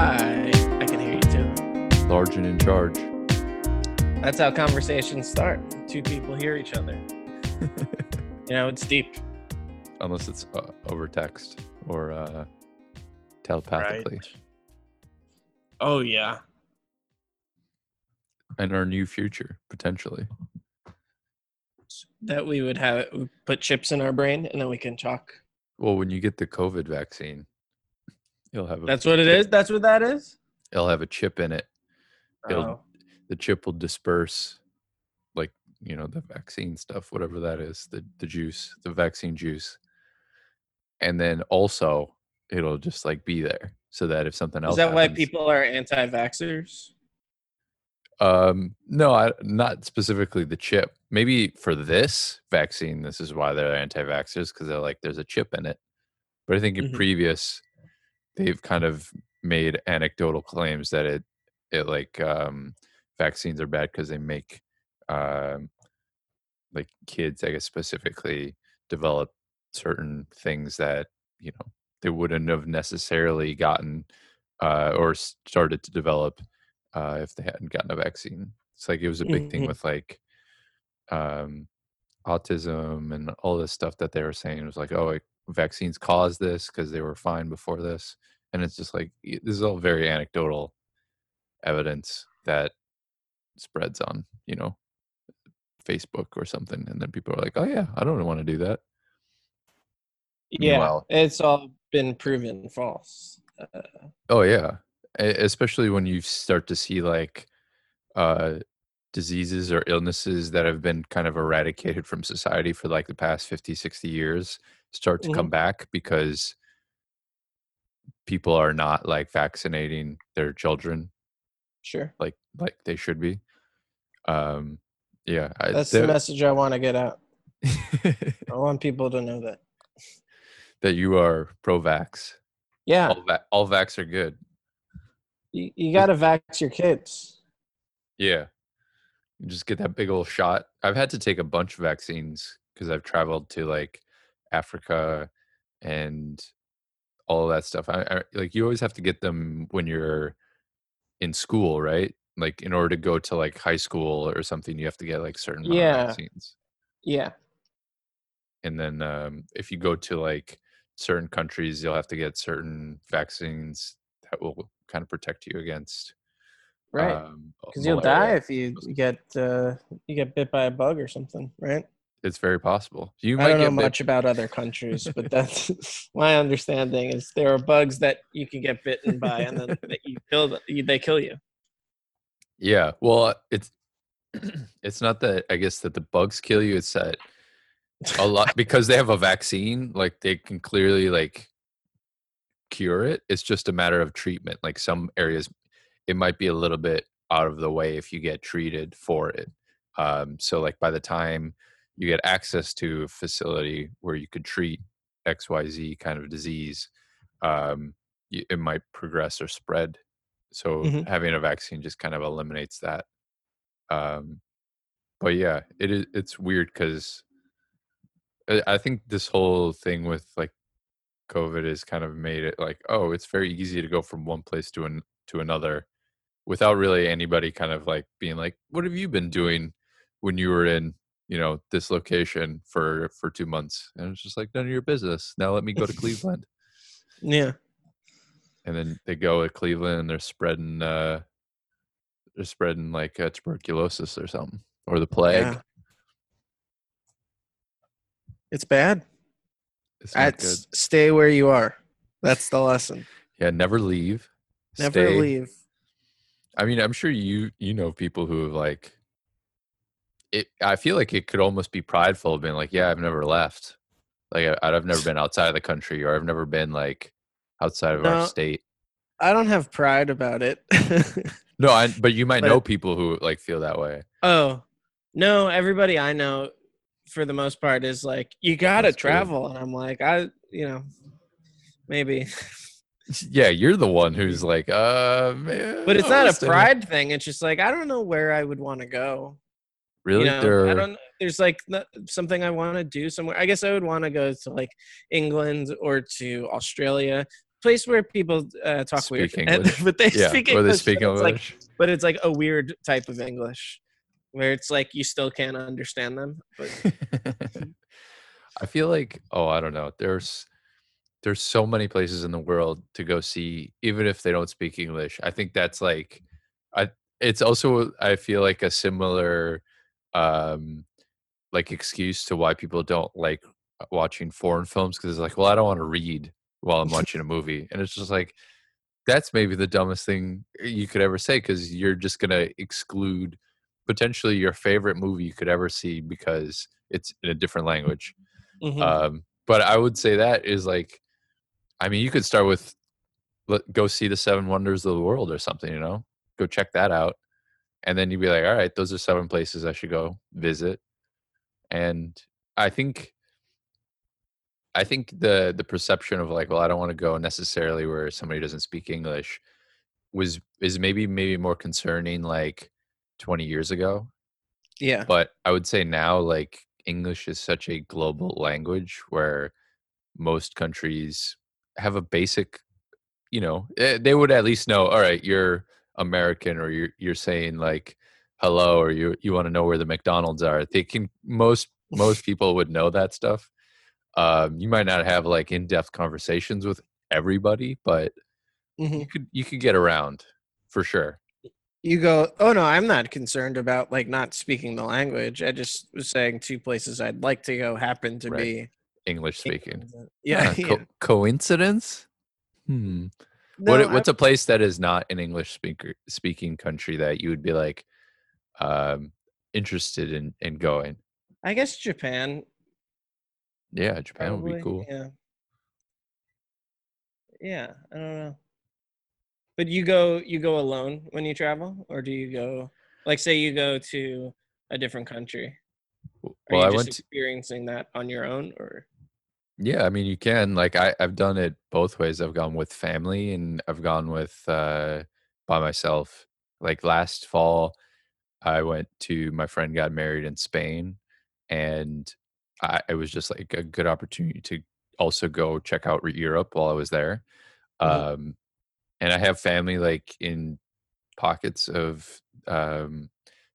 Hi, I can hear you too. Large and in charge. That's how conversations start. Two people hear each other. You know, it's deep. Unless it's uh, over text or uh, telepathically. Oh yeah. And our new future, potentially. That we would have we put chips in our brain and then we can talk. Well, when you get the COVID vaccine, you'll have a That's what it is. That's what that is. It'll have a chip in it. It'll Oh. the chip will disperse like you know the vaccine stuff whatever that is the the juice the vaccine juice and then also it'll just like be there so that if something else Is that why people are anti-vaxxers? um no I, not specifically the chip maybe for this vaccine this is why they're anti-vaxxers because they're like there's a chip in it but i think in Mhm. previous they've kind of made anecdotal claims that it it like um vaccines are bad because they make um like kids i guess specifically develop certain things that you know they wouldn't have necessarily gotten uh or started to develop uh if they hadn't gotten a vaccine it's like it was a big thing Mhm. with like um autism and all this stuff that they were saying it was like oh vaccines caused this because they were fine before this and it's just like this is all very anecdotal evidence that spreads on you know facebook or something and then people are like oh yeah i don't want to do that Yeah, Meanwhile- it's all been proven false. Uh, oh yeah especially when you start to see like uh diseases or illnesses that have been kind of eradicated from society for like the past 50 60 years start to come back because people are not like vaccinating their children sure, like like they should be um yeah I- that's there- the message I want to get out. I want people to know that. that you are pro-vax. Yeah, All, va- all vax are good. you, you got to vax your kids. Yeah, just get that big old shot. I've had to take a bunch of vaccines because I've traveled to like Africa and all of that stuff. I, I like you always have to get them when you're in school, right? Like in order to go to like high school or something, you have to get like certain Yeah. vaccines. Yeah, and then um, if you go to like certain countries you'll have to get certain vaccines that will kind of protect you against right. um, Because you'll die if you get uh, you get bit by a bug or something, right? it's very possible you I don't know get bit- much about other countries, but that's my understanding is there are bugs that you can get bitten by, and then that you kill them, they kill you. yeah well it's it's not that i guess that the bugs kill you it's that a lot because they have a vaccine like they can clearly like cure it it's just a matter of treatment like some areas it might be a little bit out of the way if you get treated for it. Um, so like by the time you get access to a facility where you could treat xyz kind of disease um, it might progress or spread. So Mhm. having a vaccine just kind of eliminates that. Um, but yeah it is it's weird because I I think this whole thing with like COVID has kind of made it like, oh, it's very easy to go from one place to an to another without really anybody kind of like being like, what have you been doing when you were in, you know, this location for for two months? And it's just like none of your business. Now let me go to Cleveland. Yeah, And then they go to Cleveland and they're spreading uh they're spreading like uh, tuberculosis or something. Or the plague. Yeah. it's bad. It's not good. Stay where you are. That's the lesson. Yeah, never leave. Never Stay. leave. I mean, I'm sure you you know people who have like it. I feel like it could almost be prideful of being like, yeah, I've never left. Like I, I've never been outside of the country, or I've never been like outside of No. our state. I don't have pride about it. No, I, but you might But- know people who like feel that way. oh no, everybody I know, for the most part, is like you gotta That's travel, and I'm like, I, you know, maybe, Yeah, you're the one who's like, uh, man, but it's not a stay." pride thing. It's just like I don't know where I would want to go. Really? You know, There I don't. There's like something I want to do somewhere. I guess I would want to go to like England or to Australia place where people uh, talk Speak weird, English. but they Yeah, speak English. they speak but it's like- English. but it's like a weird type of English, where it's like you still can't understand them. But I feel like oh I don't know. There's there's so many places in the world to go see, even if they don't speak English. I think that's like I it's also I feel like a similar um like excuse to why people don't like watching foreign films because it's like, well, I don't want to read while I'm watching a movie. And it's just like that's maybe the dumbest thing you could ever say because you're just gonna exclude potentially your favorite movie you could ever see because it's in a different language. Mhm. Um, but I would say that is like, I mean, you could start with let, go see the Seven Wonders of the World or something, you know, go check that out, and then you'd be like, all right, those are seven places I should go visit. And I think, I think the the perception of like, well, I don't want to go necessarily where somebody doesn't speak English was is maybe maybe more concerning like 20 years ago yeah, but I would say now, like English is such a global language where most countries have a basic, you know, eh, they would at least know. All right, you're American, or you're you're saying like hello, or you you want to know where the McDonald's are. They can most most people would know that stuff. Um, you might not have like in depth conversations with everybody, but Mhm. you could you could get around for sure. you go. Oh no, I'm not concerned about like not speaking the language. I just was saying two places I'd like to go happen to Right. be. English speaking. Yeah, Ah, yeah. co- coincidence? Hmm. No, what what's a place that is not an English speaker speaking country that you would be like um interested in in going? I guess Japan. Yeah, Japan would be cool. Yeah. Yeah, I don't know. But you go you go alone when you travel, or do you go like say you go to a different country? W- Are Well, you I just went to, experiencing that on your own, or yeah, I mean you can like I I've done it both ways. I've gone with family and I've gone with uh by myself. Like last fall I went to my friend got married in Spain and I it was just like a good opportunity to also go check out Europe while I was there. Mhm. Um and I have family like in pockets of um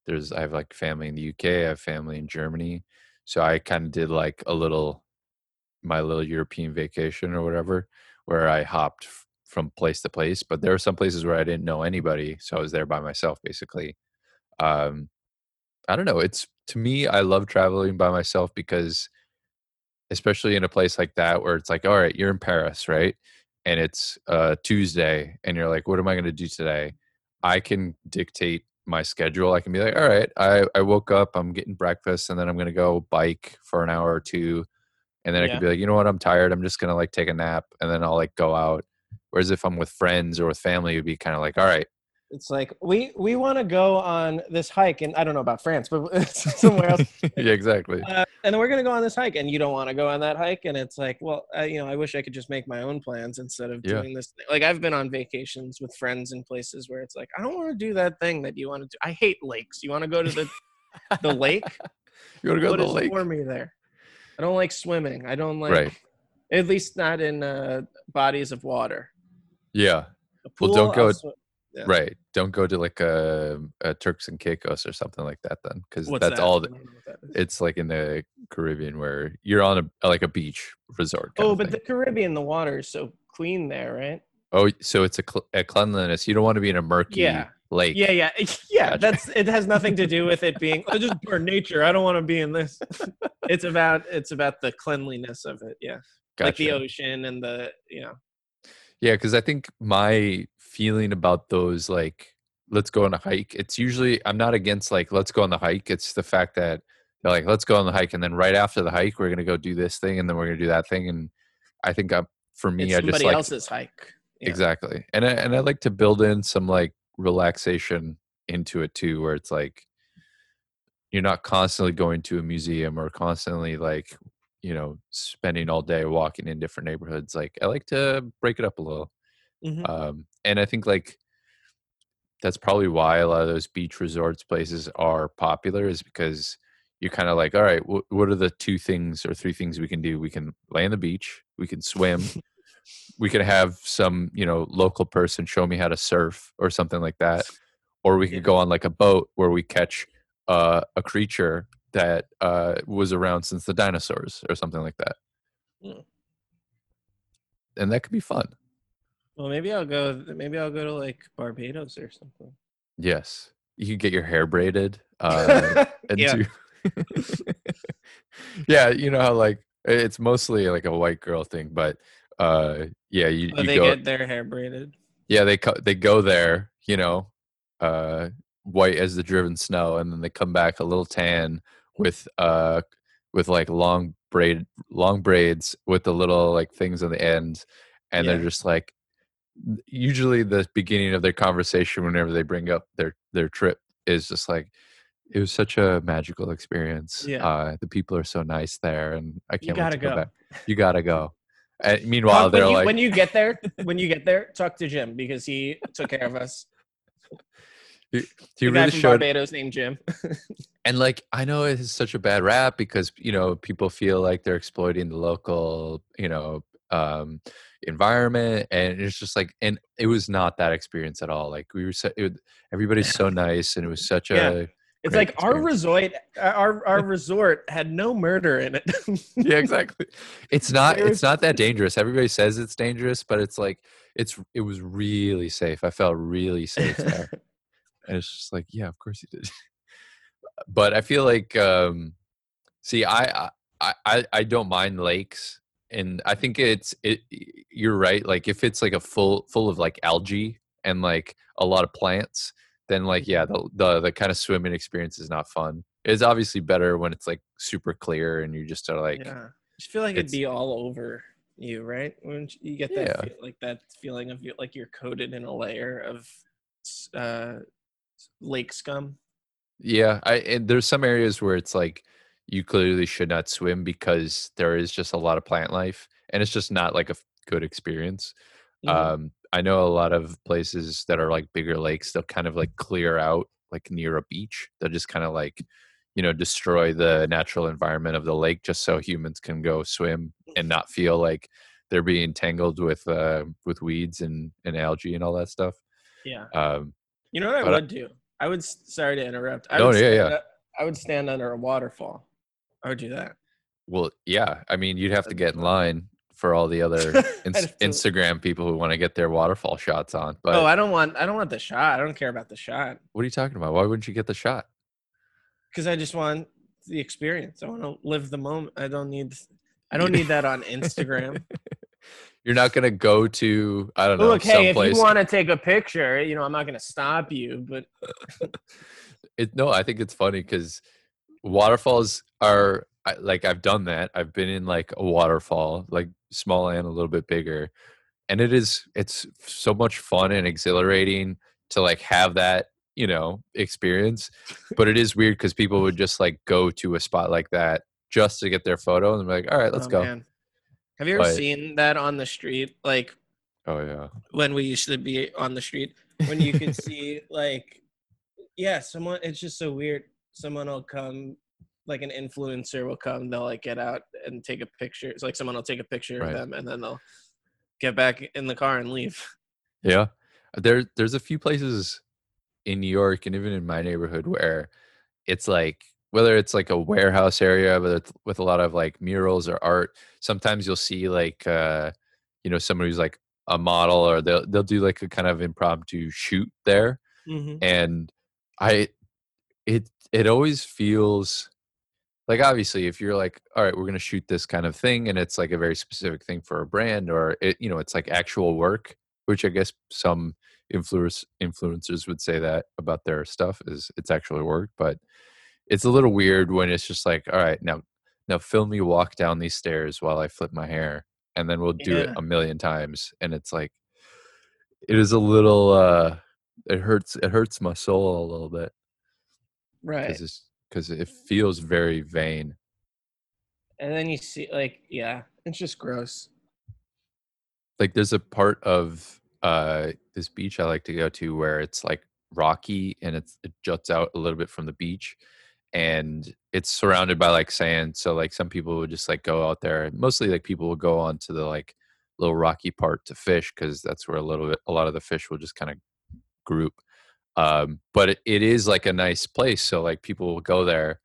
there's I have like family in the UK, I have family in Germany. So I kind of did like a little my little European vacation or whatever where I hopped from place to place, but there were some places where I didn't know anybody, so I was there by myself basically. Um I don't know, it's to me I love traveling by myself because especially in a place like that where it's like all right, you're in Paris, right? And it's uh Tuesday and you're like what am I going to do today? I can dictate my schedule. I can be like, all right, I, I woke up, I'm getting breakfast, and then I'm gonna go bike for an hour or two. And then I could be like, you know what, I'm tired. I'm just gonna like take a nap and then I'll like go out. Whereas if I'm with friends or with family, it'd be kind of like, all right. it's like we we want to go on this hike, and I don't know about France, but somewhere else. yeah, exactly. Uh, and then we're gonna go on this hike, and you don't want to go on that hike, and it's like, well, uh, you know, I wish I could just make my own plans instead of Yeah. doing this. Thing. Like I've been on vacations with friends in places where it's like, I don't want to do that thing that you want to do. I hate lakes. You want to go to the the lake? You wanna go What to the is lake? for me there? I don't like swimming. I don't like, Right. at least not in uh, bodies of water. Yeah. A Well, don't go- Yeah. Right. Don't go to like a, a Turks and Caicos or something like that then. Because that's that? all the, don't know what that it's like in the Caribbean where you're on a like a beach resort. Oh, but the Caribbean, the water is so clean there, right? Oh, so it's a, cl- a cleanliness. You don't want to be in a murky Yeah. Lake. Yeah, yeah, yeah. Gotcha. That's it. Has nothing to do with it being oh, just poor nature. I don't want to be in this. it's about it's about the cleanliness of it. Yeah, like the ocean and the you know. Yeah, because I think my feeling about those like let's go on a hike. It's usually I'm not against like let's go on the hike. It's the fact that they're like let's go on the hike, and then right after the hike we're gonna go do this thing, and then we're gonna do that thing. And I think I'm for me, It's I just like somebody else's hike. Yeah. exactly, and I, and I like to build in some like relaxation into it too, where it's like you're not constantly going to a museum or constantly like you know spending all day walking in different neighborhoods. Like I like to break it up a little Mhm. um, and I think like that's probably why a lot of those beach resorts places are popular is because you're kind of like, all right, wh- what are the two things or three things we can do? We can lay on the beach, we can swim, we could have some you know local person show me how to surf or something like that or we could go on like a boat where we catch uh, a creature that uh, was around since the dinosaurs or something like that Hmm. and that could be fun Well, maybe I'll go. Maybe I'll go to like Barbados or something. yes you could get your hair braided uh, and yeah. yeah you know how like it's mostly like a white girl thing but uh yeah you, Oh, you they go get their hair braided. yeah they co- they go there you know uh white as the driven snow and then they come back a little tan with uh with like long braid long braids with the little like things on the end and Yeah. they're just like usually the beginning of their conversation whenever they bring up their their trip is just like it was such a magical experience Yeah. uh the people are so nice there and i can't wait gotta to go go. back you gotta go and meanwhile Talk- when they're you, like when you get there, when you get there, talk to Jim because he took care of us. he the guy really from showed Barbados named Jim. and like i know it is such a bad rap because you know people feel like they're exploiting the local you know um environment and it's just like and it was not that experience at all like we were so, it, everybody's so nice and it was such Yeah. a It's Great like our resort, our our resort had no murder in it. yeah exactly. It's not it's not that dangerous. Everybody says it's dangerous but it's like it's it was really safe. I felt really safe there. And it's just like yeah of course you did. But i feel like um see i i i, I don't mind lakes and i think it's it you're right like if it's like a full full of like algae and like a lot of plants then like yeah the the, the kind of swimming experience is not fun it's obviously better when it's like super clear and you just are like yeah, I just feel like it'd be all over you, right? When you get that, Yeah. feel, like that feeling of you, like you're coated in a layer of uh, lake scum. Yeah, I and there's some areas where it's like you clearly should not swim because there is just a lot of plant life and it's just not like a good experience. Mhm. Um I know a lot of places that are like bigger lakes they'll kind of like clear out like near a beach. They'll just kind of like you know destroy the natural environment of the lake just so humans can go swim and not feel like they're being tangled with uh with weeds and and algae and all that stuff. yeah. Um You know what I But I- would do? I would. Sorry to interrupt. I No, would yeah, yeah. up- I would stand under a waterfall. I would do that. Well, yeah. I mean, you'd have to get in line for all the other ins- I'd have to- Instagram people who want to get their waterfall shots on. But oh, I don't want. I don't want the shot. I don't care about the shot what are you talking about? Why wouldn't you get the shot? because I just want the experience. I want to live the moment. I don't need. I don't need that on Instagram. You're not gonna go to I don't know Look, hey, if someplace. you want to take a picture, you know, I'm not going to stop you, but it, no, I think it's funny because waterfalls are I, like I've done that. I've been in like a waterfall, like small and a little bit bigger, and it is it's so much fun and exhilarating to like have that you know experience. But it is weird because people would just like go to a spot like that just to get their photo and be like, all right, let's oh, go. man. Have you ever But- seen that on the street? Like Oh yeah, when we used to be on the street, when you could see like, yeah, someone. It's just so weird. Someone will come, like an influencer will come. They'll like get out and take a picture. It's like someone will take a picture Right. of them, and then they'll get back in the car and leave. yeah. There there's a few places in New York and even in my neighborhood where it's like whether it's like a warehouse area it's with a lot of like murals or art sometimes you'll see like uh you know someone who's like a model or they'll they'll do like a kind of impromptu shoot there Mm-hmm. and i it it always feels like obviously if you're like all right we're going to shoot this kind of thing and it's like a very specific thing for a brand or it you know it's like actual work which i guess some influence influencers would say that about their stuff is it's actually work but it's a little weird when it's just like all right now now film me walk down these stairs while i flip my hair and then we'll do it a million times and it's like it is a little uh it hurts it hurts my soul a little bit Right. Because it feels very vain And then you see, like, yeah, it's just gross. like there's a part of uh this beach i like to go to where it's like rocky and it's it juts out a little bit from the beach and it's surrounded by like sand so like some people would just like go out there mostly like people will go onto the like little rocky part to fish because that's where a little bit a lot of the fish will just kind of group um but it, it is like a nice place so like people will go there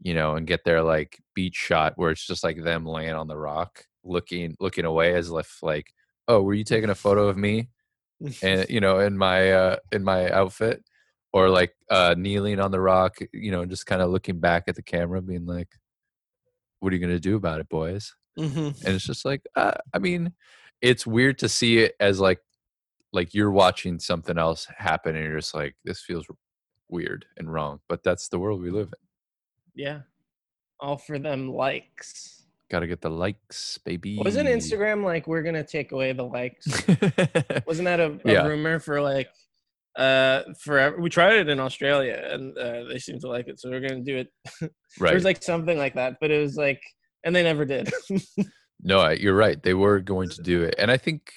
you know and get their like beach shot where it's just like them laying on the rock looking looking away as if like oh were you taking a photo of me and you know in my uh in my outfit or like uh kneeling on the rock you know just kind of looking back at the camera being like what are you going to do about it boys Mhm. and it's just like uh, i mean it's weird to see it as like like you're watching something else happen and you're just like this feels weird and wrong but that's the world we live in Yeah. All for them likes. gotta get the likes baby Wasn't Instagram like we're gonna take away the likes? Wasn't that a, a Yeah. rumor for like uh forever? We tried it in Australia and uh, they seemed to like it, so we're gonna do it. There right was like something like that, but it was like, and they never did. no you're right they were going to do it and i think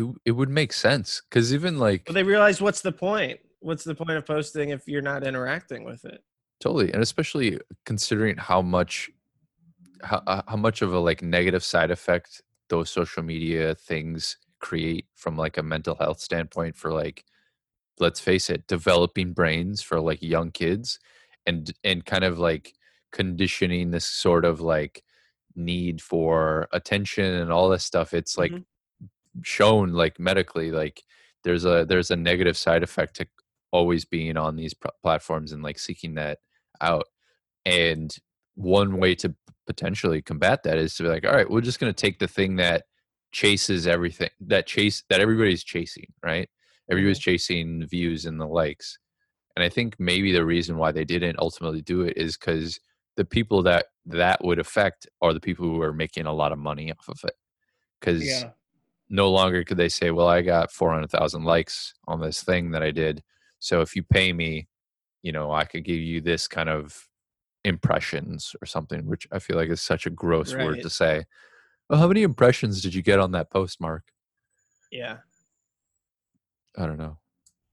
it, it would make sense because even like but they realize what's the point? What's the point of posting if you're not interacting with it? totally and especially considering how much how, uh, how much of a like negative side effect those social media things create from like a mental health standpoint for like let's face it developing brains for like young kids and and kind of like conditioning this sort of like need for attention and all this stuff it's like Mhm. Shown like medically like there's a there's a negative side effect to always being on these pr- platforms and like seeking that out. And one way to potentially combat that is to be like all right we're just going to take the thing that chases everything that chase that everybody's chasing right? Everybody's mm-hmm. chasing views and the likes. And i think maybe the reason why they didn't ultimately do it is because the people that that would affect are the people who are making a lot of money off of it. Because Yeah. No longer could they say, "Well, I got 400,000 likes on this thing that I did, so if you pay me, you know, I could give you this kind of impressions or something," which I feel like is such a gross word to say. Well, how many impressions did you get on that post, Mark? Yeah. I don't know,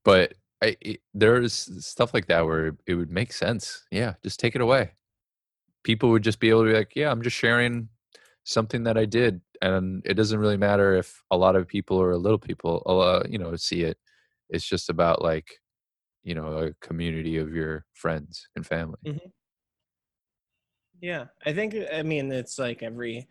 but I, it, there's stuff like that where it would make sense. Yeah, just take it away. People would just be able to be like, "Yeah, I'm just sharing something that I did," and it doesn't really matter if a lot of people or a little people, uh, you know, see it. It's just about like, you know, a community of your friends and family. Yeah, I think I mean it's like every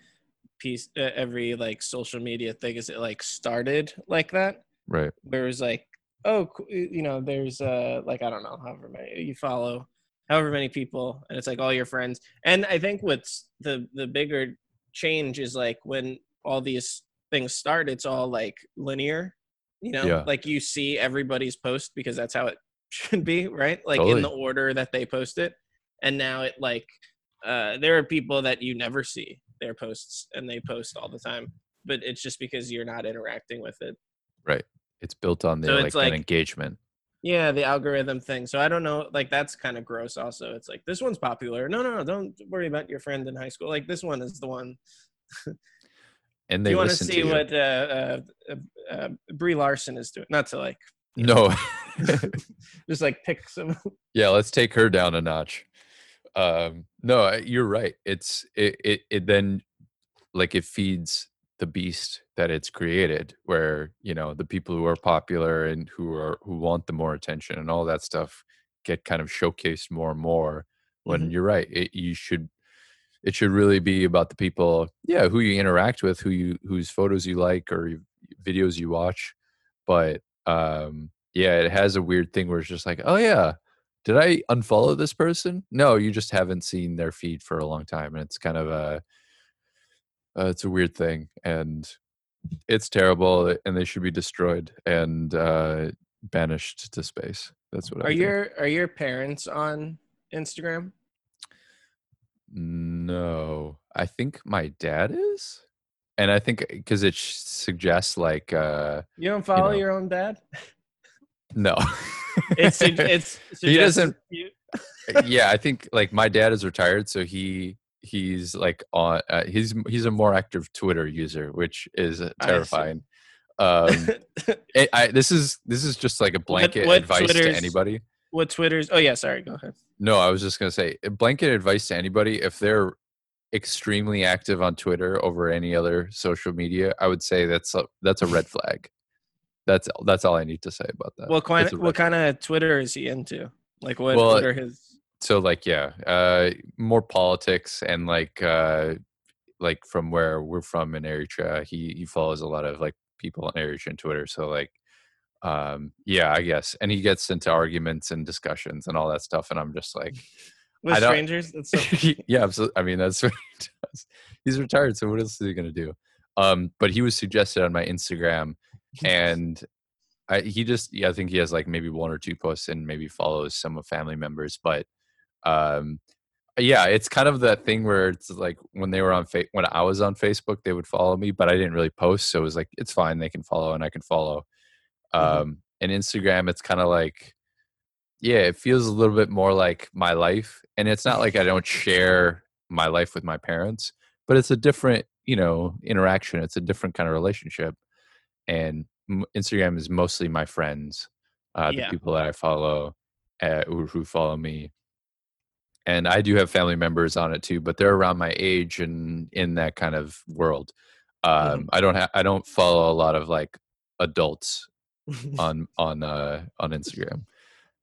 piece, uh, every like social media thing is it like started like that, Right. where it was like, oh, you know, there's uh like I don't know, however many you follow, however many people, and it's like all your friends. And I think what's the the bigger change is like when all these things start, it's all like linear, you know, Yeah. like you see everybody's post because that's how it should be, right? Like in the order that they post it, and now it like uh, there are people that you never see their posts and they post all the time but it's just because you're not interacting with it Right. It's built on the So like, like- engagement. Yeah the algorithm thing. So i don't know like that's kind of gross also. It's like this one's popular. No no no don't worry about your friend in high school. Like this one is the one. And they you want to see what uh, uh, uh, uh, brie larson is doing? Not to like No. just like pick some yeah let's take her down a notch. Um no you're right. It's it, it it then like it feeds the beast that it's created where you know the people who are popular and who are who want the more attention and all that stuff get kind of showcased more and more when Mhm. you're right it, you should it should really be about the people yeah who you interact with who you whose photos you like or you- videos you watch but um yeah it has a weird thing where it's just like oh yeah did i unfollow this person no you just haven't seen their feed for a long time and it's kind of a uh, it's a weird thing and it's terrible and they should be destroyed and uh banished to space that's what I are think. your are your parents on instagram No, I think my dad is, and I think because it suggests like uh you don't follow know. your own dad no. it's it's He doesn't- you- yeah, I think like my dad is retired, so he he's like on uh, he's he's a more active Twitter user, which is uh, terrifying. Um, I, I, this is this is just like a blanket what advice to anybody. what twitter's oh yeah sorry go ahead No, I was just gonna say blanket advice to anybody if they're extremely active on Twitter over any other social media, I would say that's a, that's a red flag. That's that's all I need to say about that. What kind what kind of Twitter is he into? Like what Well, what are his so like yeah uh more politics and like uh like from where we're from in eritrea he he follows a lot of like people on eritrean twitter so like um yeah i guess and he gets into arguments and discussions and all that stuff and i'm just like with strangers? That's so yeah absolutely i mean that's what he does. He's retired so what else is he gonna do? Um but he was suggested on my instagram and I, he just yeah, I think he has like maybe one or two posts and maybe follows some of family members, but um yeah, it's kind of that thing where it's like when they were on fa- when I was on Facebook, they would follow me, but I didn't really post, so it was like it's fine, they can follow and I can follow. Um Mhm. and Instagram it's kind of like yeah, it feels a little bit more like my life and it's not like I don't share my life with my parents, but it's a different, you know, interaction, it's a different kind of relationship and Instagram is mostly my friends, uh, the Yeah. people that I follow, uh, who follow me, and I do have family members on it too, but they're around my age and in that kind of world. Um, Mhm. I don't have I don't follow a lot of like adults on on uh, on Instagram.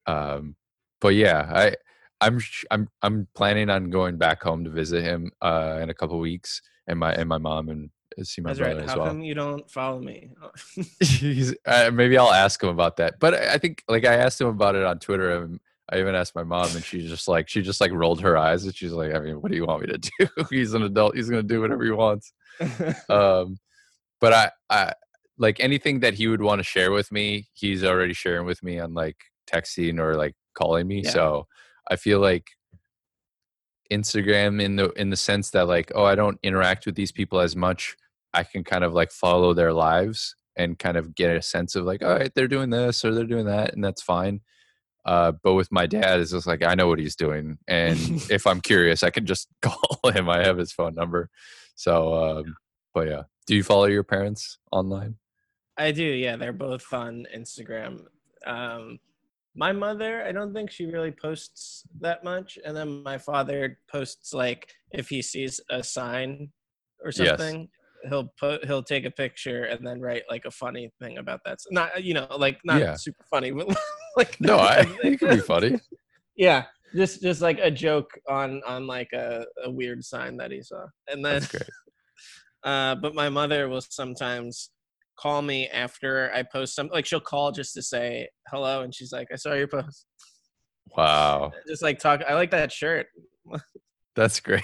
Um, but yeah, I I'm sh- I'm I'm planning on going back home to visit him uh, in a couple weeks, and my and my mom and uh, see my That's brother right. as How well. come you don't follow me? He's, uh, maybe I'll ask him about that. But I I think like I asked him about it on Twitter and I even asked my mom and she just like she just like rolled her eyes and she's like, I mean, what do you want me to do? He's an adult. He's gonna do whatever he wants. Um, but I, I like anything that he would want to share with me, he's already sharing with me on like texting or like calling me. Yeah. So I feel like Instagram in the in the sense that like, oh, I don't interact with these people as much. I can kind of like follow their lives and kind of get a sense of like, all right, they're doing this or they're doing that, and that's fine. Uh, but with my dad, it's just like I know what he's doing, and if I'm curious, I can just call him. I have his phone number. So, um, but yeah, do you follow your parents online? I do, yeah. They're both on Instagram. Um, my mother, I don't think she really posts that much, and then my father posts like if he sees a sign or Yes. something, he'll put he'll take a picture and then write like a funny thing about that. Not you know like not Yeah. super funny, but like No, I it could be funny. yeah, just just like a joke on on like a, a weird sign that he saw, and then That's great. uh, but my mother will sometimes call me after I post something. Like she'll call just to say hello, and she's like, "I saw your post." Wow, Just like talk. I like that shirt. that's great.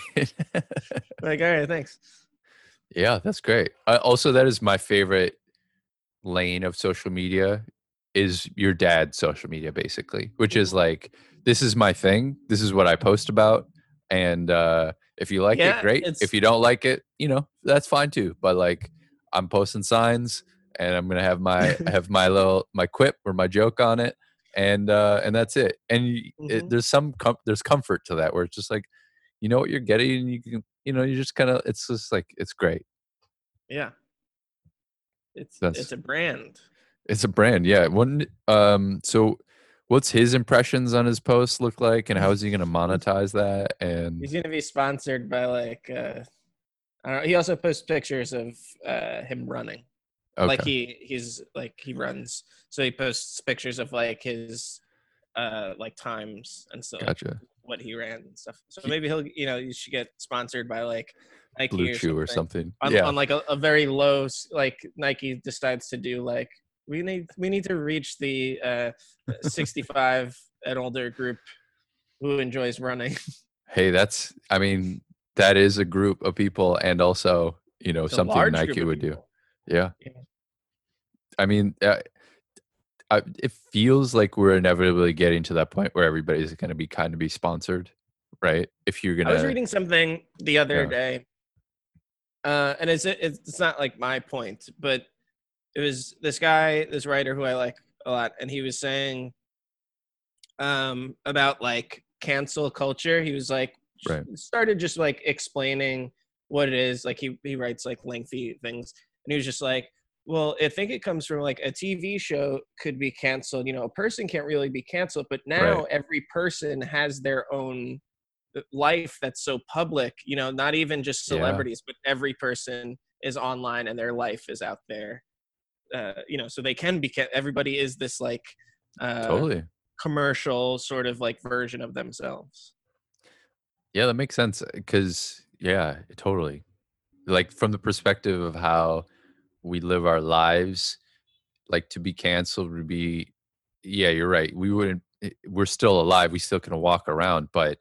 Like, all right, thanks. yeah, that's great. Uh, also, that is my favorite lane of social media is your dad's social media basically which is like this is my thing. This is what i post about. And uh if you like Yeah, it great if you don't like it you know that's fine too. But like i'm posting signs and i'm gonna have my have my little my quip or my joke on it and uh and that's it. And y- it, there's some com- there's comfort to that where it's just like you know what you're getting and you can you know you just kind of it's just like it's great. Yeah. It's That's- it's a brand. It's a brand, yeah. One, um, so what's his impressions on his posts look like, and how is he going to monetize that? And He's gonna be sponsored by like. uh I don't know. He also posts pictures of uh him running. okay, Like he he's like he runs, so he posts pictures of like his uh like times and so like, gotcha. what he ran and stuff. So maybe he'll you know you should get sponsored by like Nike Blue or Chew or something. something. On, yeah, on like a, a very low like Nike decides to do like we need we need to reach the uh 65 and older group who enjoys running. hey, that's. I mean, that is a group of people, and also, you know, It's something Nike would do. Yeah. Yeah. I mean, uh, I, it feels like we're inevitably getting to that point where everybody's going to be kind of be sponsored, right? If you're gonna, I was reading something the other Yeah. day, uh, and it's it's not like my point, but it was this guy, this writer who I like a lot, and he was saying um, about like cancel culture. He was like Right. started just like explaining what it is. Like he he writes like lengthy things, and he was just like. Well, I think it comes from like a TV show could be canceled. You know, a person can't really be canceled, but now Right. every person has their own life that's so public you know not even just Yeah. celebrities but every person is online and their life is out there uh, you know so they can be ca- everybody is this like uh, totally. commercial sort of like version of themselves Yeah, that makes sense. Because yeah, totally. Like from the perspective of how we live our lives, like to be canceled would be, yeah, you're right. We wouldn't. We're still alive. We still can walk around, but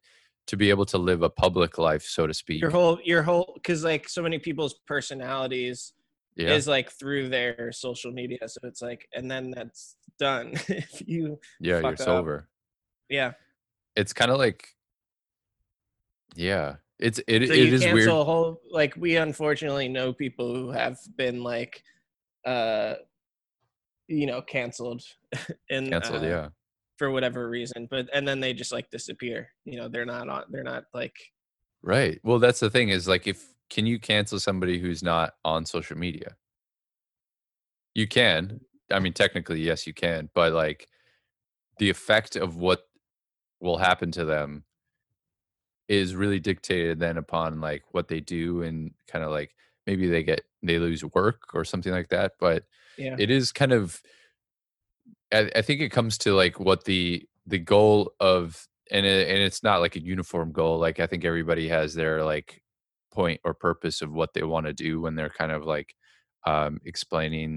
to be able to live a public life, so to speak. your whole your whole because like so many people's personalities Yeah, is like through their social media so it's like and then that's done if you yeah, up. over. yeah It's kind of like, yeah, it's it, so it you is cancel weird. a whole like we unfortunately know people who have been like uh you know canceled and Canceled, uh, yeah. for whatever reason but and then they just like disappear you know they're not on they're not like Right. Well, that's the thing is like if can you cancel somebody who's not on social media? You can. I mean, technically, yes, you can, but like the effect of what will happen to them is really dictated then upon like what they do and kind of like maybe they get they lose work or something like that. But yeah it is kind of I, I think it comes to like what the the goal of and it, and it's not like a uniform goal like i think everybody has their like point or purpose of what they want to do when they're kind of like um explaining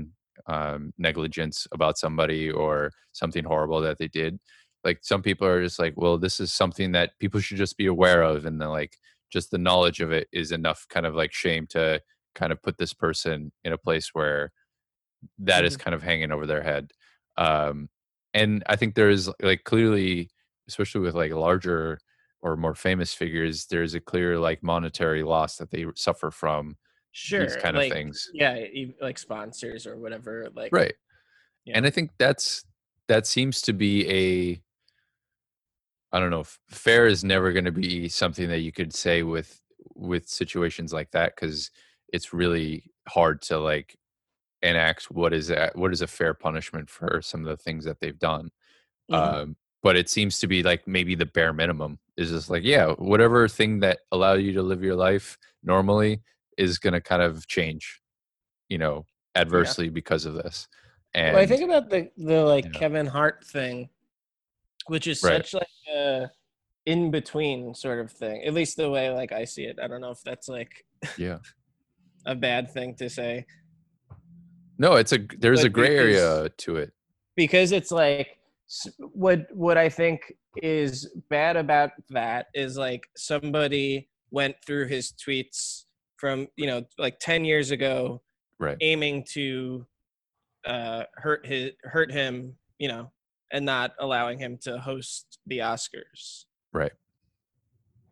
um negligence about somebody or something horrible that they did. Like some people are just like well this is something that people should just be aware of and then like just the knowledge of it is enough kind of like shame to kind of put this person in a place where that is kind of hanging over their head. Um and i think there is like clearly especially with like larger or more famous figures there's a clear like monetary loss that they suffer from sure these kind like, of things yeah like sponsors or whatever like right Yeah. and i think that's that seems to be a i don't know fair is never going to be something that you could say with with situations like that because it's really hard to like enact what is a, what is a fair punishment for some of the things that they've done Mhm. um but it seems to be like maybe the bare minimum is just like yeah whatever thing that allow you to live your life normally is going to kind of change you know adversely because of this and well, I think about the the like Yeah. Kevin Hart thing, which is Right. such like a in between sort of thing. At least the way like I see it. I don't know if that's like yeah a bad thing to say no it's a there's a gray because- area to it because it's like what what I think is bad about that is like somebody went through his tweets from you know like 10 years ago right. aiming to uh hurt his hurt him you know and not allowing him to host the oscars. Right.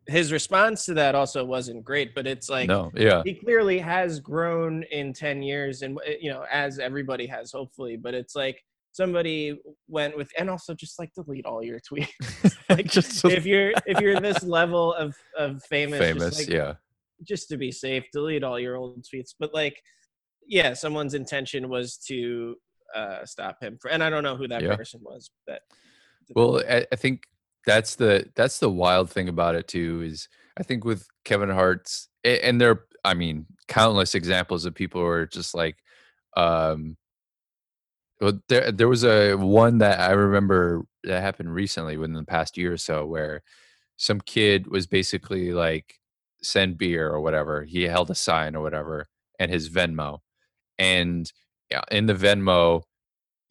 His response to that also wasn't great but it's like no yeah. he clearly has grown in 10 years and you know as everybody has hopefully but it's like somebody went with and also just like delete all your tweets. Like just if you're if you're this level of of famous just, famous like, yeah. just to be safe delete all your old tweets. But like yeah someone's intention was to uh stop him for, and i don't know who that Yeah. person was but Well, I, I think that's the that's the wild thing about it too is I think with Kevin Hart's and there I mean countless examples of people who are just like um well there there was a one that I remember that happened recently within the past year or so where some kid was basically like send beer or whatever. He held a sign or whatever and his Venmo. And yeah, in the Venmo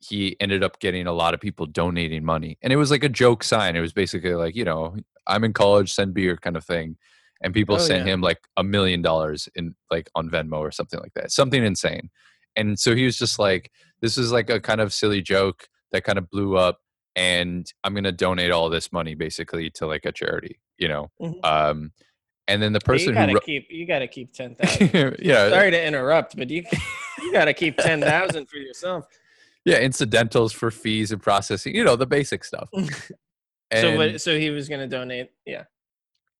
he ended up getting a lot of people donating money. And it was like a joke sign. It was basically like you know i'm in college send beer kind of thing. And people Oh, sent yeah. him like a million dollars in like on venmo or something like that. Something insane. And so he was just like this is like a kind of silly joke that kind of blew up and i'm going to donate all this money basically to like a charity you know? Mhm. um and then the person you gotta who keep you gotta keep 10000 yeah. Sorry to interrupt but you you gotta keep 10000 for yourself. Yeah incidentals for fees and processing you know the basic stuff. So what so he was gonna donate yeah.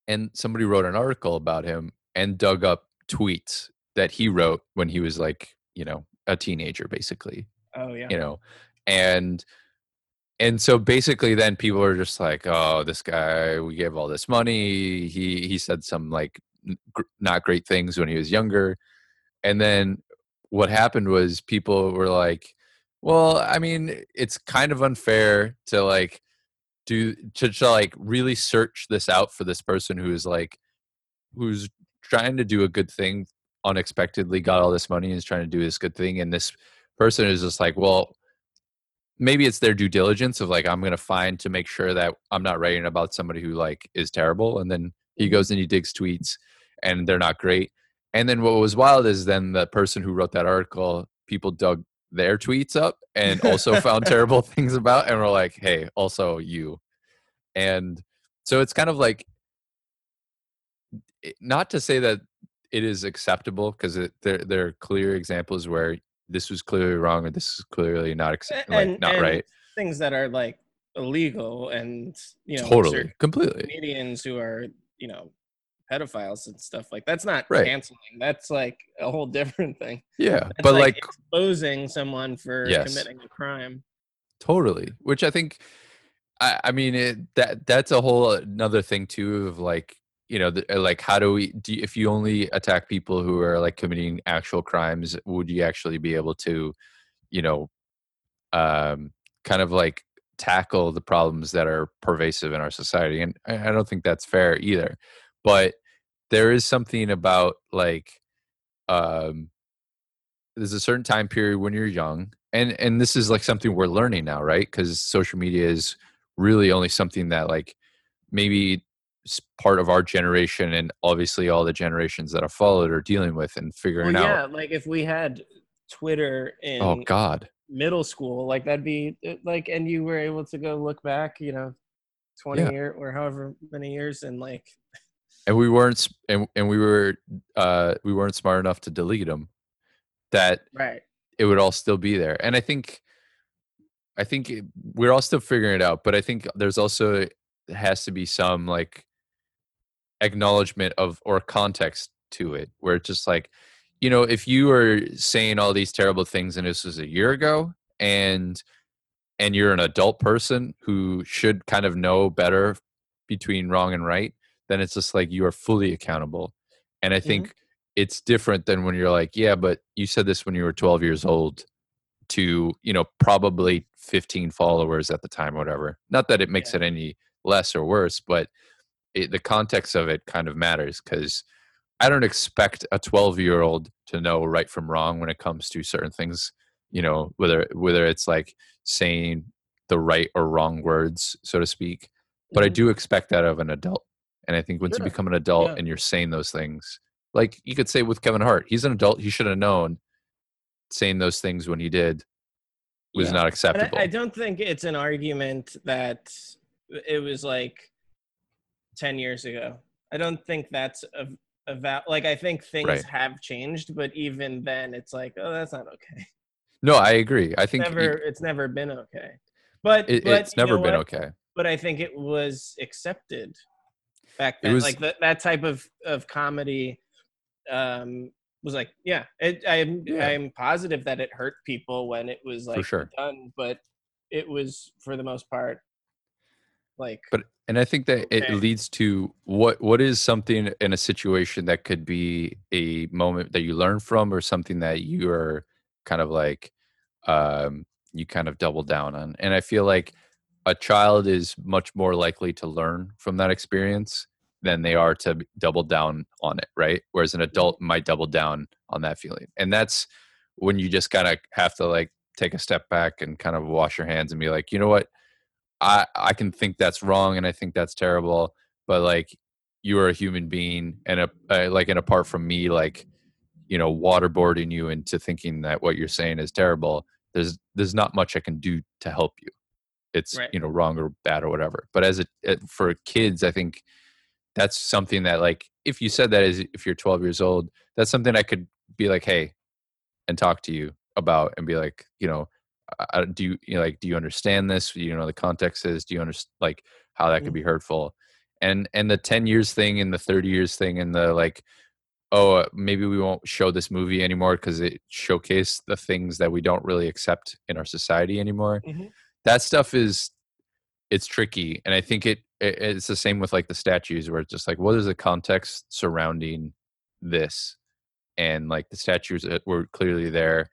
And somebody wrote an article about him and dug up tweets that he wrote when he was like you know a teenager basically oh yeah. you know and and so basically then people are just like oh this guy we gave all this money. He he said some like gr- not great things when he was younger. And then what happened was people were like well i mean it's kind of unfair to like do to, to like really search this out for this person who's like who's trying to do a good thing unexpectedly got all this money and is trying to do this good thing and this person is just like well maybe it's their due diligence of like i'm going to find to make sure that i'm not writing about somebody who like is terrible and then he Mm-hmm. goes and he digs tweets and they're not great and then what was wild is then the person who wrote that article people dug their tweets up and also found terrible things about and were like hey also you and so it's kind of like not to say that it is acceptable because there there are clear examples where this was clearly wrong or this is clearly not accept- like not and right things that are like illegal and you know totally completely comedians who are you know pedophiles and stuff like that's not Right. canceling that's like a whole different thing yeah That's but like exposing someone for Yes. committing a crime Totally. Which I think, I, I mean, it, that that's a whole another thing too of like, you know, uh, like how do we, do, if you only attack people who are like committing actual crimes, would you actually be able to, you know, um, kind of like tackle the problems that are pervasive in our society? And I, I don't think that's fair either. But there is something about like, um, there's a certain time period when you're young and and this is like something we're learning now right because social media is really only something that like maybe part of our generation and obviously all the generations that have followed are dealing with and figuring well, yeah out like if we had twitter in oh god. middle school like that'd be uh, like and you were able to go look back you know 20 Yeah. year or however many years and like and we weren't and, and we were uh we weren't smart enough to delete them that right. it would all still be there. And i think i think it- we're all still figuring it out but i think there's also has to be some like acknowledgement of or context to it where it's just like you know if you are saying all these terrible things and this was a year ago and and you're an adult person who should kind of know better between wrong and right then it's just like you are fully accountable. And i think mm-hmm. it's different than when you're like yeah but you said this when you were 12 years old to you know probably 15 followers at the time or whatever. Not that it makes Yeah. it any less or worse but it, the context of it kind of matters because i don't expect a 12 year old to know right from wrong when it comes to certain things you know whether whether it's like saying the right or wrong words so to speak but i Mhm. do expect that of an adult and i think once Sure. you become an adult Yeah. and you're saying those things like you could say with kevin hart he's an adult he should have known saying those things when he did was Yeah. not acceptable I, I don't think it's an argument that it was like 10 years ago. I don't think that's a, a val- like I think things Right. have changed, but even then it's like, oh, that's not okay. no i agree i think never it's never been okay. But, it, but it's never been what? okay But I think it was accepted back then. was- like that that type of of comedy um was like, yeah, it, I'm Yeah. I'm positive that it hurt people when it was like sure. done, but it was for the most part like but and i think that it leads to what what is something in a situation that could be a moment that you learn from or something that you are kind of like um you kind of double down on? And i feel like a child is much more likely to learn from that experience than they are to double down on it right? Whereas an adult might double down on that feeling. And that's when you just kind of have to like take a step back and kind of wash your hands and be like you know what I I can think that's wrong and I think that's terrible, but like you are a human being and a, uh, like and apart from me like you know waterboarding you into thinking that what you're saying is terrible, there's there's not much I can do to help you. It's Right. you know wrong or bad or whatever. But as a it, for kids, I think that's something that like if you said that is if you're 12 years old, that's something I could be like, hey, and talk to you about and be like, you know, I, do you, you know, like, do you understand this? You know, the context is, do you understand like how that could be hurtful? And and the 10 years thing and the 30 years thing and the like, oh, uh, maybe we won't show this movie anymore because it showcased the things that we don't really accept in our society anymore. Mhm. that stuff is it's tricky and i think it, it it's the same with like the statues where it's just like what is the context surrounding this and like the statues that were clearly there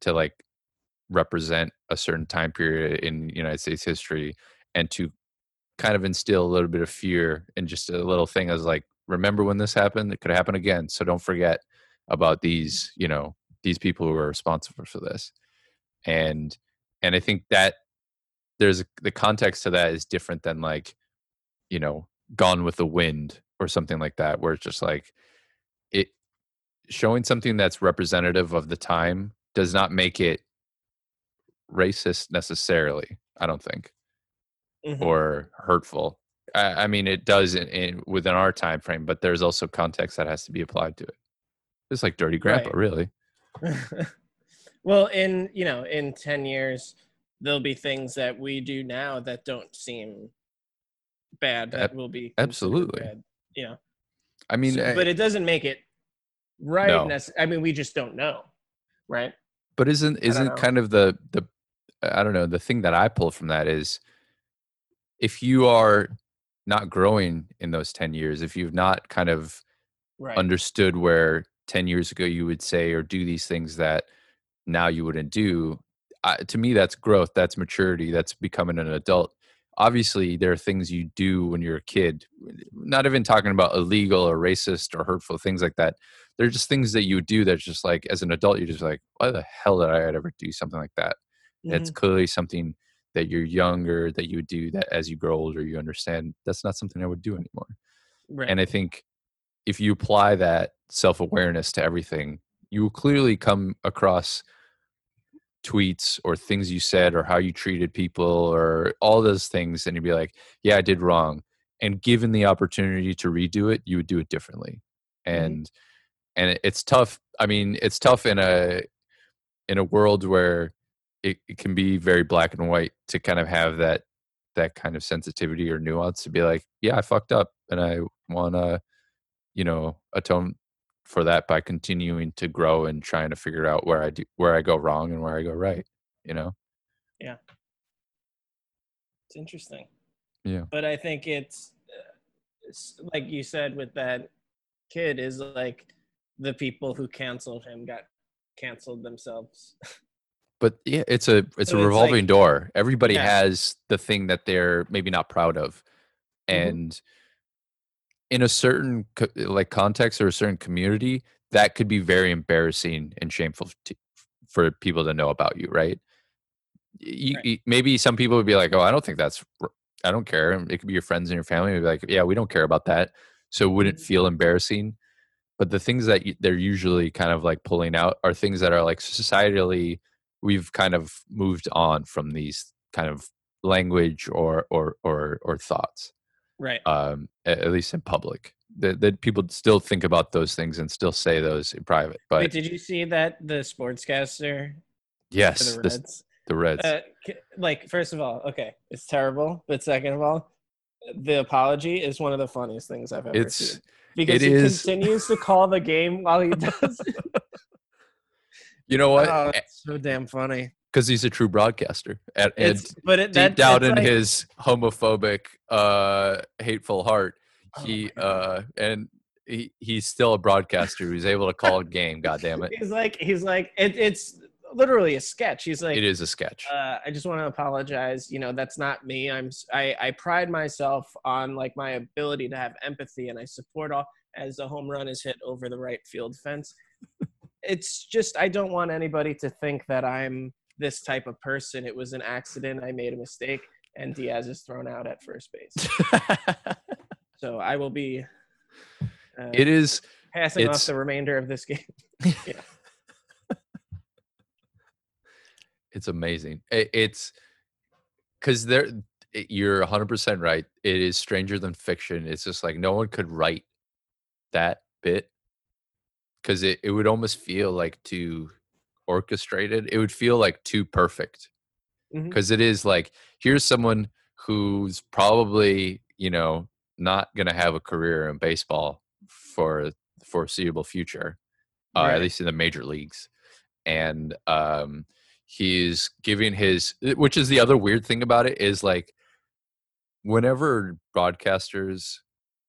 to like represent a certain time period in united states history and to kind of instill a little bit of fear and just a little thing as like remember when this happened? It could happen again so don't forget about these you know these people who are responsible for this. And and i think that there's the context to that is different than like you know gone with the wind or something like that where it's just like it showing something that's representative of the time does not make it racist necessarily i don't think Mhm. or hurtful i, I mean it does in, in within our time frame but there's also context that has to be applied to it it's like dirty grandpa Right. really well, in you know, in ten years, there'll be things that we do now that don't seem bad that will be absolutely. bad, you know. i mean So- eh, but it doesn't make it right. No. I mean, we just don't know, right? but isn't isn't kind of the the i don't know the thing that i pull from that is if you are not growing in those 10 years if you've not kind of Right. understood where 10 years ago you would say or do these things that now you wouldn't do I, to me that's growth that's maturity that's becoming an adult. Obviously there are things you do when you're a kid not even talking about illegal or racist or hurtful things like that. They're just things that you do that's just like as an adult you're just like why the hell did i ever do something like that it's Mhm. clearly something that you're younger that you would do that as you grow older you understand that's not something i would do anymore right. and I think if you apply that self awareness to everything, you will clearly come across tweets or things you said or how you treated people or all those things. And you'd be like, yeah, I did wrong. And given the opportunity to redo it, you would do it differently. Mhm. And, and it's tough. I mean, it's tough in a, in a world where it, it can be very black and white to kind of have that that kind of sensitivity or nuance to be like, yeah, I fucked up and I want to, you know, atone for that by continuing to grow and trying to figure out where I do where I go wrong and where I go right, you know? Yeah. It's interesting. Yeah. But I think it's, uh, it's like you said with that kid is like the people who canceled him got canceled themselves. But yeah, it's a it's So a it's revolving like- door. Everybody Yeah. has the thing that they're maybe not proud of. Mhm. And in a certain co- like context or a certain community, that could be very embarrassing and shameful to, for people to know about you, right? You, Right. you- maybe some people would be like, "Oh, I don't think that's I don't care." It could be your friends and your family would be like, "Yeah, we don't care about that." So it wouldn't Mhm. feel embarrassing. But the things that you, they're usually kind of like pulling out are things that are like societally we've kind of moved on from these kind of language or or or or thoughts Right. um a- at, least in public that, that people still think about those things and still say those in private but Wait, did you see that the sportscaster yes the the, Reds? the reds Uh, like, first of all, okay, it's terrible. But second of all, the apology is one of the funniest things I've ever it's seen because it he is- continues to call the game while he does. You know what Oh, it's so damn funny. because he's a true broadcaster and, It's but it, deep that, down in like- his homophobic uh hateful heart Oh he uh and he, he's still a broadcaster who's able to call a game god damn it he's like he's like it, it's literally a sketch. He's like it is a sketch uh, I just want to apologize. You know, that's not me. I'm I, I pride myself on like my ability to have empathy, and I support all as a home run is hit over the right field fence. It's just I don't want anybody to think that I'm this type of person. It was an accident. I made a mistake, and Diaz is thrown out at first base. So I will be uh, it is passing off the remainder of this game. it's amazing It- it's because there you're 100% right it is stranger than fiction it's just like no one could write that bit because it, it would almost feel like too orchestrated it would feel like too perfect because it is like here's someone who's probably you know not going to have a career in baseball for the foreseeable future uh, Right. at least in the major leagues and um he's giving his which is the other weird thing about it is like whenever broadcasters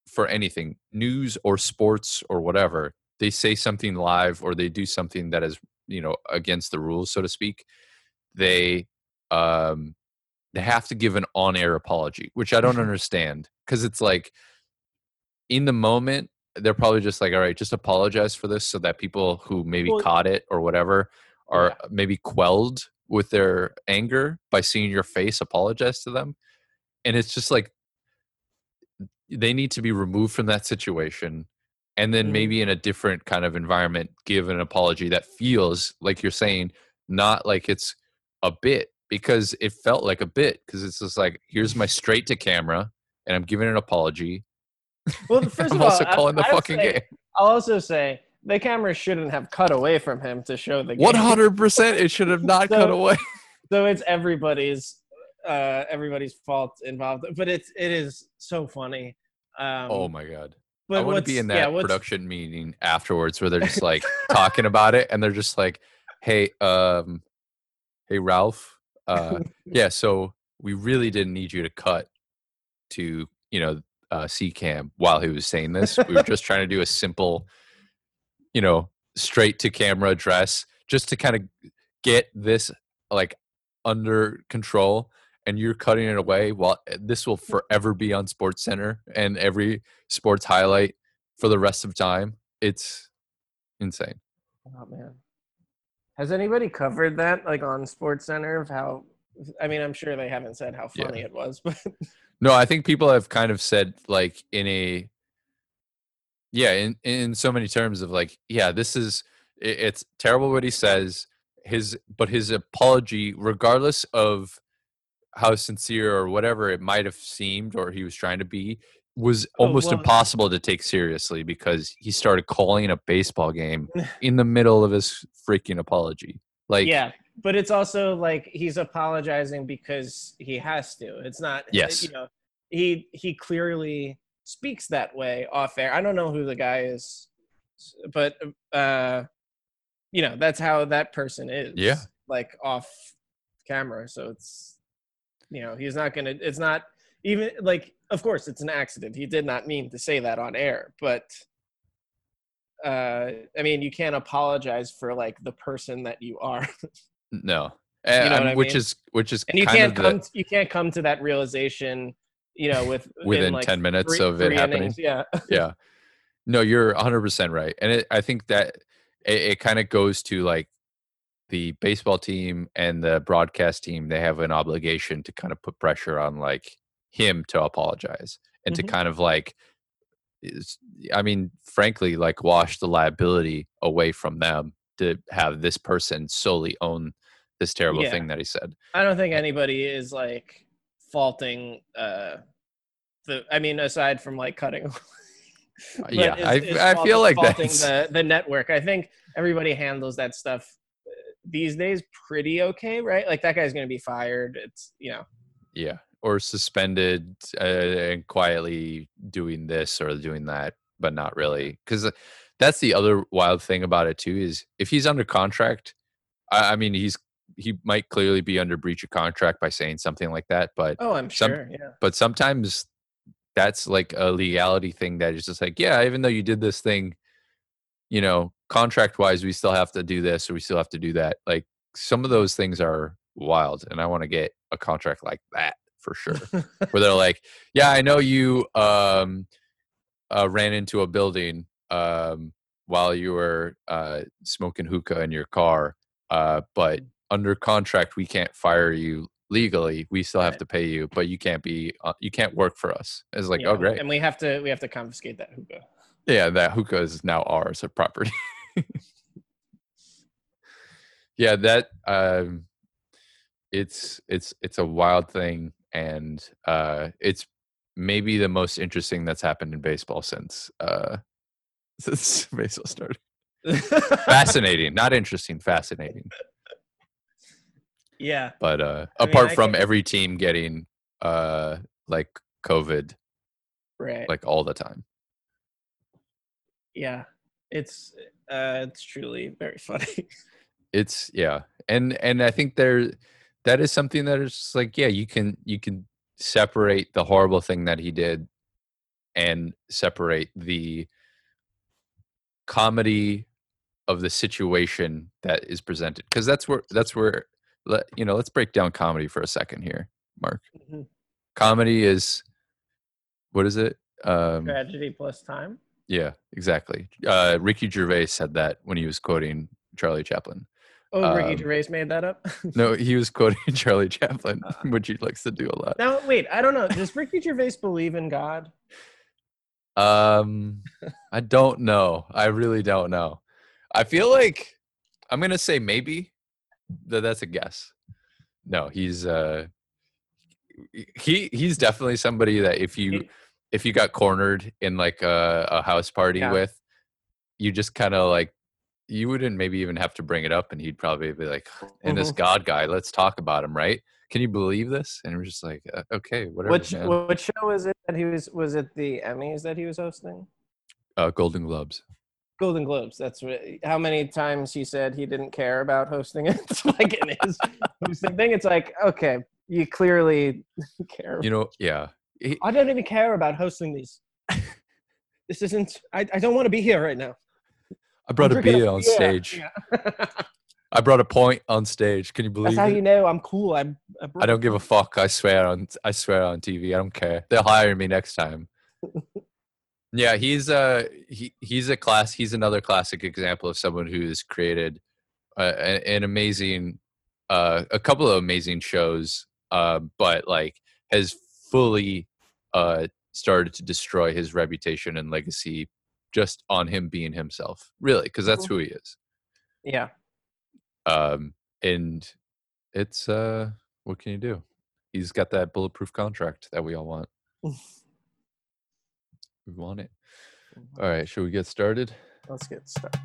for anything news or sports or whatever they say something live or they do something that is you know against the rules so to speak they um they have to give an on-air apology which i don't understand because it's like in the moment they're probably just like all right just apologize for this so that people who maybe Well- caught it or whatever are Yeah. maybe quelled with their anger by seeing your face apologize to them and it's just like they need to be removed from that situation and then Mhm. maybe in a different kind of environment give an apology that feels like you're saying not like it's a bit because it felt like a bit because it's just like here's my straight to camera and i'm giving an apology. Well, first i'm of all, also I, the I fucking say, game. I'll also say the camera shouldn't have cut away from him to show the game. 100% it should have not cut away. so it's everybody's uh everybody's fault involved but it's it is so funny. Um oh my god but i want to be in that what's- production meeting afterwards where they're just like talking about it and they're just like hey um hey ralph uh yeah so we really didn't need you to cut to you know uh cam while he was saying this. We were just trying to do a simple you know straight to camera address just to kind of get this like under control and you're cutting it away while eh, this will forever be on sports center and every sports highlight for the rest of time it's insane oh man has anybody covered that like on sports center of how i mean i'm sure they haven't said how Yeah. funny it was but No, I think people have kind of said like in a yeah, in in so many terms of like, yeah, this is it's terrible what he says. His but his apology, regardless of how sincere or whatever it might have seemed or he was trying to be, was Oh, almost well- impossible to take seriously because he started calling a baseball game in the middle of his freaking apology. Like yeah but it's also like he's apologizing because he has to it's not Yes. you know he he clearly speaks that way off air i don't know who the guy is but uh you know that's how that person is Yeah. like off camera so it's you know he's not gonna it's not even like of course it's an accident he did not mean to say that on air but uh i mean you can't apologize for like the person that you are no. know what um, I which mean? is which is and you kind can't of the- come t- you can't come to that realization you know with Within like 10 minutes three- of it happening. innings. yeah yeah no you're 100% right and it, i think that it, it kind of goes to like the baseball team and the broadcast team they have an obligation to kind of put pressure on like him to apologize and Mhm. to kind of like i mean frankly like wash the liability away from them to have this person solely own this terrible Yeah. thing that he said i don't think anybody is like faulting uh the i mean aside from like cutting yeah, is- I- is I faulting- feel like that's- the, the network i think everybody handles that stuff uh, these days pretty okay right like that guy's gonna be fired it's you know Yeah, or suspended uh, and quietly doing this or doing that, but not really. Because that's the other wild thing about it too is if he's under contract, I, I mean he's he might clearly be under breach of contract by saying something like that, but oh i'm Some- sure yeah but sometimes that's like a legality thing that is just like yeah, even though you did this thing, you know, contract wise, we still have to do this or we still have to do that. Like some of those things are wild, and I want to get a contract like that for sure where they're like, "Yeah, I know you um, uh, ran into a building um, while you were uh, smoking hookah in your car, uh, but under contract, we can't fire you legally. We still have to pay you, but you can't be uh, you can't work for us." It's like, Yeah, "Oh, great, and we have to we have to confiscate that hookah yeah, that hookah is now ours, a property." yeah, that um, it's it's it's a wild thing, and uh, it's maybe the most interesting that's happened in baseball since uh, since baseball started. Fascinating, not interesting, fascinating. yeah But uh, I apart I from can- every team getting uh, like COVID, right like all the time. yeah it's uh it's truly very funny it's yeah and and i think there that is something that is just like yeah you can you can separate the horrible thing that he did and separate the comedy of the situation that is presented because that's where that's where let you know let's break down comedy for a second here mark Mhm. comedy is what is it um Tragedy plus time. Yeah exactly uh ricky gervais said that when he was quoting charlie chaplin Oh, Ricky Um, Gervais made that up. no he was quoting charlie chaplin which he likes to do a lot now, wait, I don't know. Does Ricky Gervais believe in God? Um, I don't know. I really don't know. I feel like I'm gonna say maybe. That that's a guess. No, he's uh he he's definitely somebody that if you if you got cornered in like a, a house party Yeah. with, you just kind of like you wouldn't maybe even have to bring it up, and he'd probably be like, "And this Mhm. God guy, let's talk about him, right? Can you believe this?" And we're just like, uh, "Okay, whatever." Which man." what show was it that he was? Was it the Emmys that he was hosting? uh, Golden Globes. Golden Globes. That's what, how many times he said he didn't care about hosting it. It's like in his hosting thing. It's like okay, you clearly care. You know, yeah. He- I don't even care about hosting these. this isn't. I, I don't want to be here right now. I brought I'm a beer on stage. Yeah. I brought a point on stage. Can you believe That's how it? you know I'm cool. I'm. I, I don't give a fuck. I swear on I swear on TV. I don't care. They'll hire me next time. yeah, he's uh he he's a class. He's another classic example of someone who's created uh, an, an amazing uh a couple of amazing shows. Uh, but like has fully uh started to destroy his reputation and legacy just on him being himself. Really, because that's Mhm. who he is. Yeah. um and it's uh what can you do he's got that bulletproof contract that we all want we want it all right should we get started Let's get started.